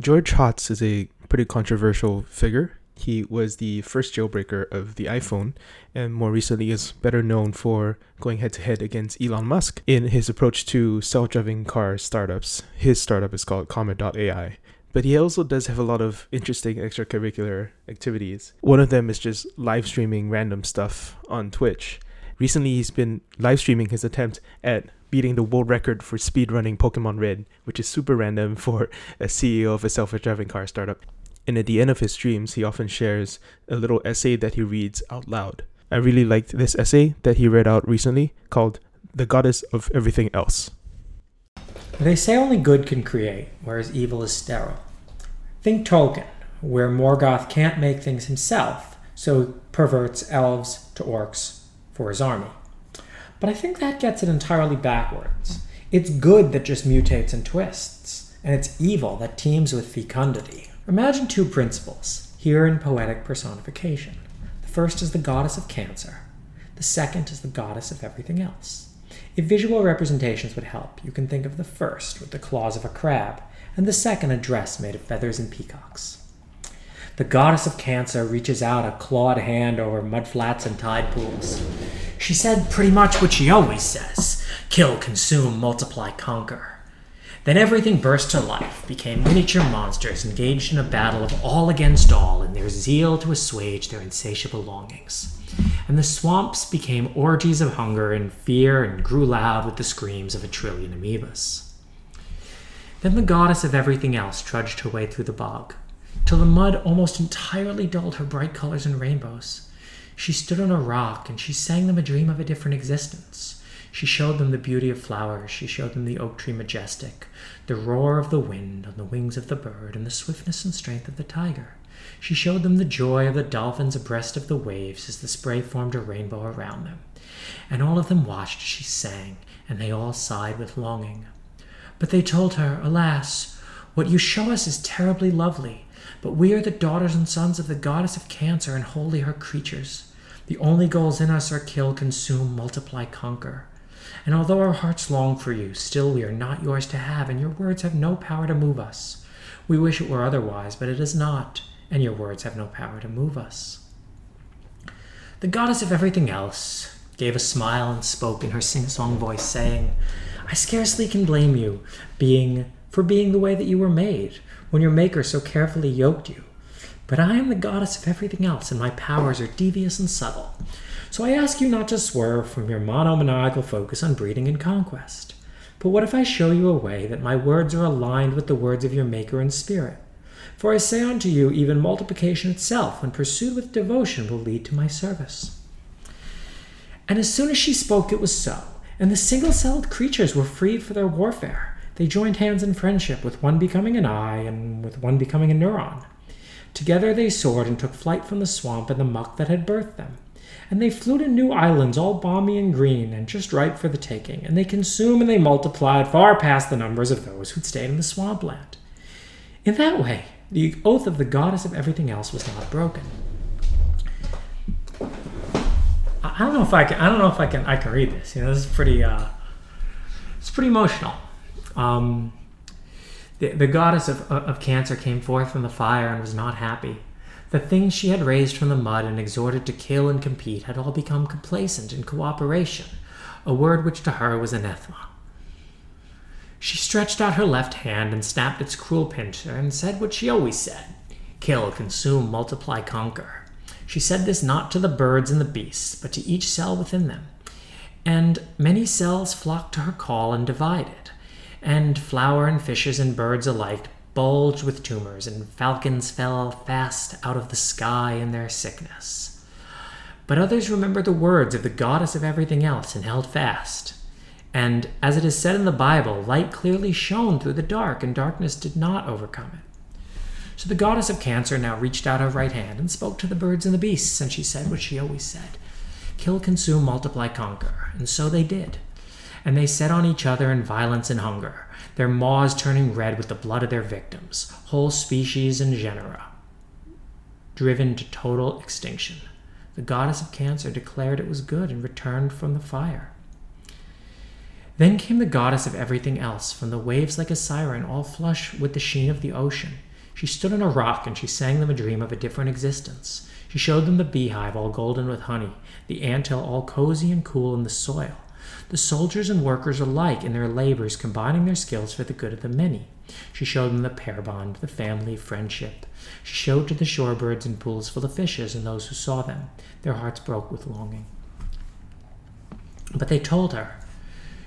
George Hotz is a pretty controversial figure. He was the first jailbreaker of the iPhone, and more recently is better known for going head to head against Elon Musk in his approach to self driving car startups. His startup is called comma.ai. But he also does have a lot of interesting extracurricular activities. One of them is just live streaming random stuff on Twitch. Recently, he's been live streaming his attempt at beating the world record for speedrunning Pokemon Red, which is super random for a CEO of a self driving car startup. And at the end of his streams, he often shares a little essay that he reads out loud. I really liked this essay that he read out recently called The Goddess of Everything Else. They say only good can create, whereas evil is sterile. Think Tolkien, where Morgoth can't make things himself, so he perverts elves to orcs for his army. But I think that gets it entirely backwards. It's good that just mutates and twists, and it's evil that teems with fecundity. Imagine two principles, here in poetic personification. The first is the goddess of cancer, the second is the goddess of everything else. If visual representations would help, you can think of the first with the claws of a crab, and the second a dress made of feathers and peacocks. The goddess of cancer reaches out a clawed hand over mudflats and tide pools. She said pretty much what she always says kill, consume, multiply, conquer. Then everything burst to life, became miniature monsters engaged in a battle of all against all in their zeal to assuage their insatiable longings. And the swamps became orgies of hunger and fear and grew loud with the screams of a trillion amoebas. Then the goddess of everything else trudged her way through the bog, till the mud almost entirely dulled her bright colors and rainbows. She stood on a rock and she sang them a dream of a different existence. She showed them the beauty of flowers, she showed them the oak tree majestic, the roar of the wind on the wings of the bird, and the swiftness and strength of the tiger. She showed them the joy of the dolphins abreast of the waves as the spray formed a rainbow around them. And all of them watched as she sang, and they all sighed with longing. But they told her, Alas, what you show us is terribly lovely, but we are the daughters and sons of the goddess of cancer and wholly her creatures. The only goals in us are kill, consume, multiply, conquer. And although our hearts long for you, still we are not yours to have, and your words have no power to move us. We wish it were otherwise, but it is not, and your words have no power to move us. The goddess of everything else gave a smile and spoke in her sing-song voice, saying, I scarcely can blame you, being for being the way that you were made, when your maker so carefully yoked you. But I am the goddess of everything else, and my powers are devious and subtle. So I ask you not to swerve from your monomaniacal focus on breeding and conquest. But what if I show you a way that my words are aligned with the words of your Maker in spirit? For I say unto you, even multiplication itself, when pursued with devotion, will lead to my service. And as soon as she spoke, it was so, and the single celled creatures were freed for their warfare. They joined hands in friendship, with one becoming an eye and with one becoming a neuron. Together they soared and took flight from the swamp and the muck that had birthed them and they flew to new islands all balmy and green and just ripe for the taking, and they consumed and they multiplied far past the numbers of those who'd stayed in the swampland. In that way, the oath of the goddess of everything else was not broken. I don't know if I can. I don't know if I can. I can read this. You know, this is pretty. Uh, it's pretty emotional. Um, the, the goddess of, of cancer came forth from the fire and was not happy. The things she had raised from the mud and exhorted to kill and compete had all become complacent in cooperation, a word which to her was anathema. She stretched out her left hand and snapped its cruel pincher and said what she always said kill, consume, multiply, conquer. She said this not to the birds and the beasts, but to each cell within them. And many cells flocked to her call and divided, and flower and fishes and birds alike bulged with tumors, and falcons fell fast out of the sky in their sickness. But others remembered the words of the goddess of everything else and held fast. And as it is said in the Bible, light clearly shone through the dark, and darkness did not overcome it. So the goddess of cancer now reached out her right hand and spoke to the birds and the beasts, and she said what she always said Kill, consume, multiply, conquer. And so they did. And they set on each other in violence and hunger their maws turning red with the blood of their victims, whole species and genera driven to total extinction. The goddess of cancer declared it was good and returned from the fire. Then came the goddess of everything else, from the waves like a siren, all flush with the sheen of the ocean. She stood on a rock and she sang them a dream of a different existence. She showed them the beehive all golden with honey, the anthill all cozy and cool in the soil, the soldiers and workers alike in their labors combining their skills for the good of the many. She showed them the pair bond, the family, friendship. She showed to the shorebirds and pools full of fishes and those who saw them. Their hearts broke with longing. But they told her,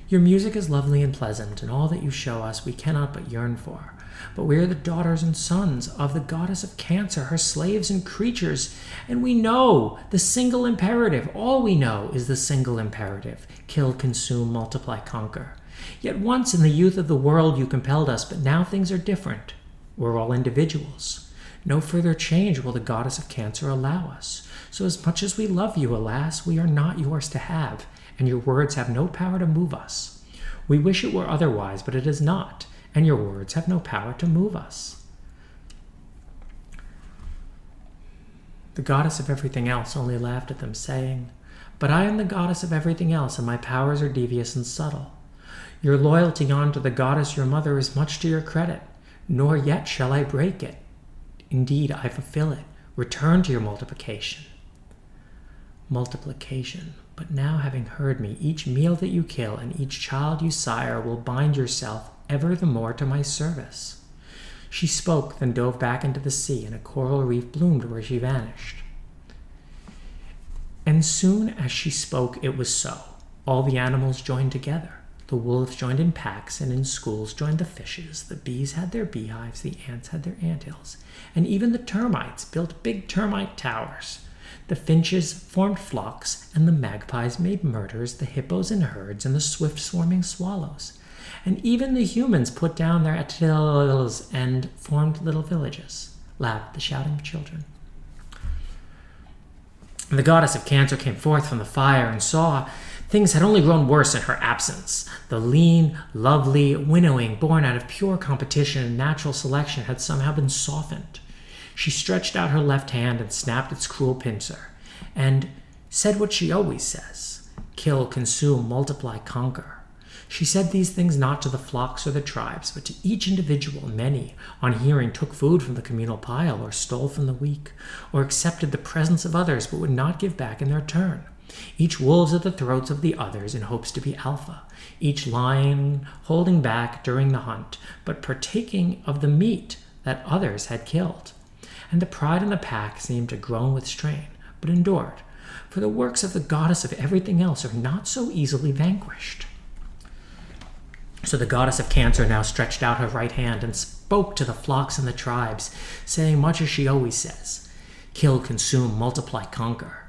Your music is lovely and pleasant, and all that you show us we cannot but yearn for. But we are the daughters and sons of the goddess of cancer, her slaves and creatures, and we know the single imperative. All we know is the single imperative kill, consume, multiply, conquer. Yet once in the youth of the world you compelled us, but now things are different. We're all individuals. No further change will the goddess of cancer allow us. So, as much as we love you, alas, we are not yours to have, and your words have no power to move us. We wish it were otherwise, but it is not and your words have no power to move us. The goddess of everything else only laughed at them, saying, But I am the goddess of everything else, and my powers are devious and subtle. Your loyalty unto the goddess your mother is much to your credit, nor yet shall I break it. Indeed, I fulfill it. Return to your multiplication. Multiplication. But now, having heard me, each meal that you kill and each child you sire will bind yourself ever the more to my service. She spoke, then dove back into the sea, and a coral reef bloomed where she vanished. And soon as she spoke, it was so. All the animals joined together. The wolves joined in packs, and in schools joined the fishes. The bees had their beehives, the ants had their anthills, and even the termites built big termite towers. The finches formed flocks, and the magpies made murders, the hippos in herds, and the swift swarming swallows and even the humans put down their atlatls and formed little villages, laughed the shouting children. And the goddess of cancer came forth from the fire and saw things had only grown worse in her absence. The lean, lovely winnowing born out of pure competition and natural selection had somehow been softened. She stretched out her left hand and snapped its cruel pincer, and said what she always says kill, consume, multiply, conquer. She said these things not to the flocks or the tribes, but to each individual. Many, on hearing, took food from the communal pile, or stole from the weak, or accepted the presence of others, but would not give back in their turn. Each wolves at the throats of the others in hopes to be alpha, each lion holding back during the hunt, but partaking of the meat that others had killed. And the pride in the pack seemed to groan with strain, but endured, for the works of the goddess of everything else are not so easily vanquished. So the goddess of cancer now stretched out her right hand and spoke to the flocks and the tribes, saying much as she always says kill, consume, multiply, conquer.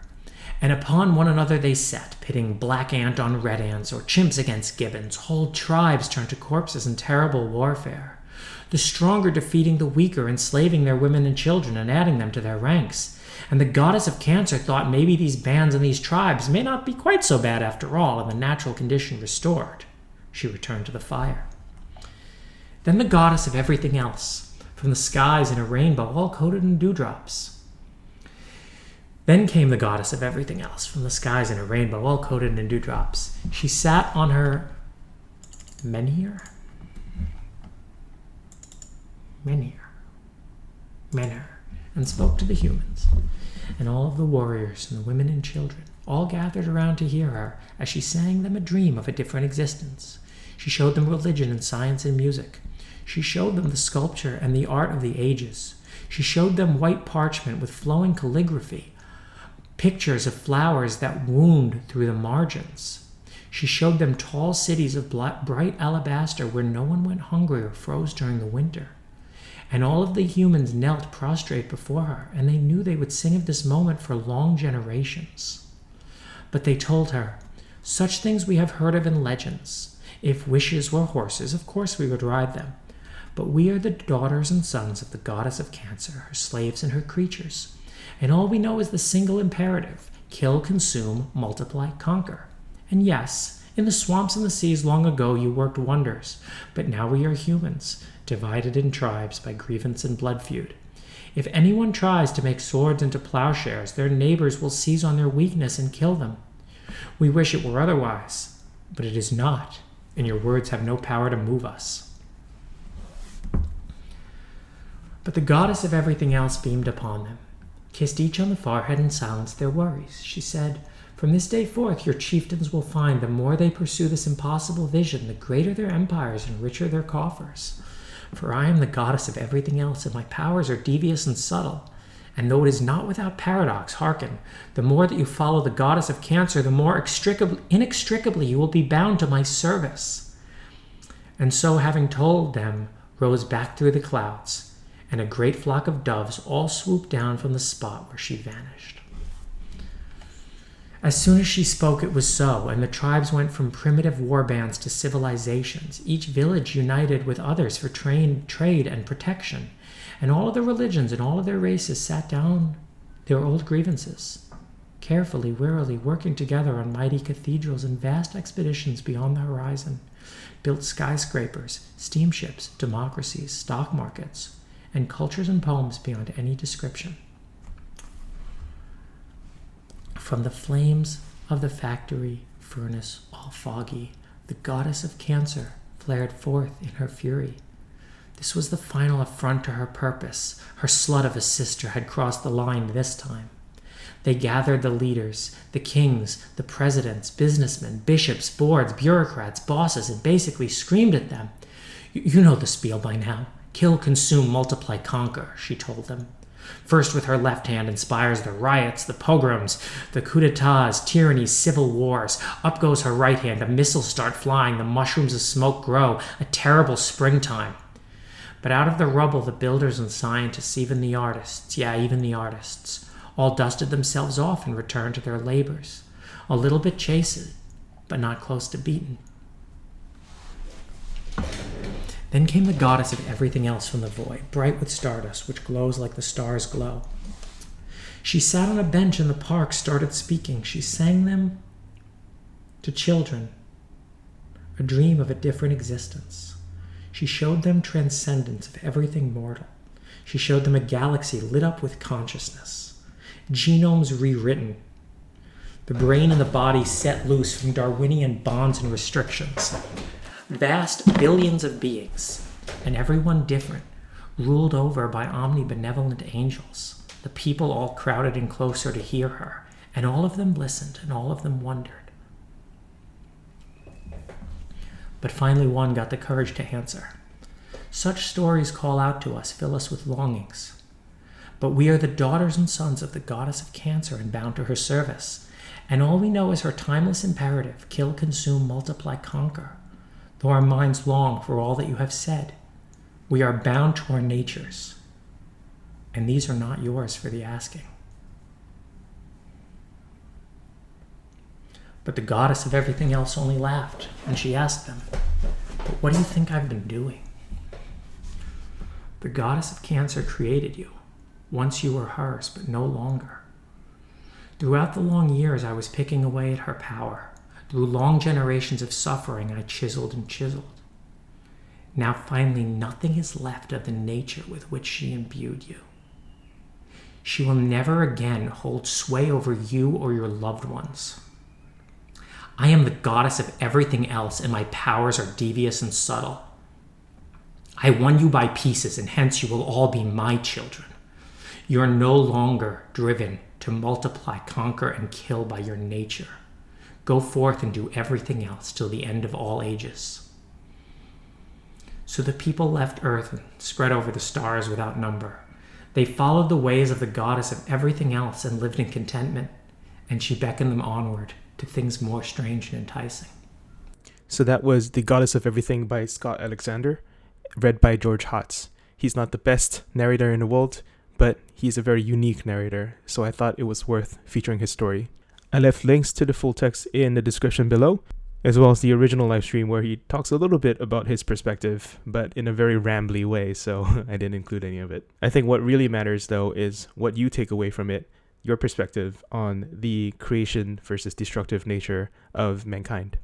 And upon one another they set, pitting black ant on red ants or chimps against gibbons. Whole tribes turned to corpses in terrible warfare. The stronger defeating the weaker, enslaving their women and children and adding them to their ranks. And the goddess of cancer thought maybe these bands and these tribes may not be quite so bad after all, and the natural condition restored she returned to the fire. Then the goddess of everything else, from the skies in a rainbow all coated in dewdrops. Then came the goddess of everything else, from the skies in a rainbow all coated in dewdrops. She sat on her menhir, menhir, menhir, and spoke to the humans, and all of the warriors and the women and children all gathered around to hear her as she sang them a dream of a different existence. She showed them religion and science and music. She showed them the sculpture and the art of the ages. She showed them white parchment with flowing calligraphy, pictures of flowers that wound through the margins. She showed them tall cities of bright alabaster where no one went hungry or froze during the winter. And all of the humans knelt prostrate before her, and they knew they would sing of this moment for long generations. But they told her, Such things we have heard of in legends. If wishes were horses, of course we would ride them. But we are the daughters and sons of the goddess of cancer, her slaves and her creatures. And all we know is the single imperative kill, consume, multiply, conquer. And yes, in the swamps and the seas long ago you worked wonders, but now we are humans, divided in tribes by grievance and blood feud. If anyone tries to make swords into plowshares, their neighbors will seize on their weakness and kill them. We wish it were otherwise, but it is not and your words have no power to move us. But the goddess of everything else beamed upon them, kissed each on the forehead, and silenced their worries. She said, From this day forth, your chieftains will find the more they pursue this impossible vision, the greater their empires and richer their coffers. For I am the goddess of everything else, and my powers are devious and subtle. And though it is not without paradox, hearken, the more that you follow the goddess of cancer, the more inextricably you will be bound to my service. And so, having told them, rose back through the clouds, and a great flock of doves all swooped down from the spot where she vanished. As soon as she spoke, it was so, and the tribes went from primitive war bands to civilizations, each village united with others for train, trade and protection. And all of the religions and all of their races sat down their old grievances, carefully, warily, working together on mighty cathedrals and vast expeditions beyond the horizon, built skyscrapers, steamships, democracies, stock markets, and cultures and poems beyond any description. From the flames of the factory furnace, all foggy, the goddess of cancer flared forth in her fury. This was the final affront to her purpose. Her slut of a sister had crossed the line this time. They gathered the leaders, the kings, the presidents, businessmen, bishops, boards, bureaucrats, bosses, and basically screamed at them. You know the spiel by now. Kill, consume, multiply, conquer, she told them. First, with her left hand, inspires the riots, the pogroms, the coup d'etats, tyrannies, civil wars. Up goes her right hand, the missiles start flying, the mushrooms of smoke grow, a terrible springtime. But out of the rubble, the builders and scientists, even the artists, yeah, even the artists, all dusted themselves off and returned to their labors. A little bit chastened, but not close to beaten. Then came the goddess of everything else from the void, bright with stardust, which glows like the stars glow. She sat on a bench in the park, started speaking. She sang them to children, a dream of a different existence. She showed them transcendence of everything mortal. She showed them a galaxy lit up with consciousness, genomes rewritten, the brain and the body set loose from Darwinian bonds and restrictions. Vast billions of beings, and everyone different, ruled over by omnibenevolent angels. The people all crowded in closer to hear her, and all of them listened, and all of them wondered. But finally, one got the courage to answer. Such stories call out to us, fill us with longings. But we are the daughters and sons of the goddess of cancer and bound to her service. And all we know is her timeless imperative kill, consume, multiply, conquer. Though our minds long for all that you have said, we are bound to our natures. And these are not yours for the asking. But the goddess of everything else only laughed, and she asked them, But what do you think I've been doing? The goddess of cancer created you. Once you were hers, but no longer. Throughout the long years, I was picking away at her power. Through long generations of suffering, I chiseled and chiseled. Now, finally, nothing is left of the nature with which she imbued you. She will never again hold sway over you or your loved ones. I am the goddess of everything else, and my powers are devious and subtle. I won you by pieces, and hence you will all be my children. You are no longer driven to multiply, conquer, and kill by your nature. Go forth and do everything else till the end of all ages. So the people left earth and spread over the stars without number. They followed the ways of the goddess of everything else and lived in contentment, and she beckoned them onward to things more strange and enticing. So that was The Goddess of Everything by Scott Alexander, read by George Hotz. He's not the best narrator in the world, but he's a very unique narrator, so I thought it was worth featuring his story. I left links to the full text in the description below, as well as the original live stream where he talks a little bit about his perspective, but in a very rambly way, so I didn't include any of it. I think what really matters, though, is what you take away from it your perspective on the creation versus destructive nature of mankind.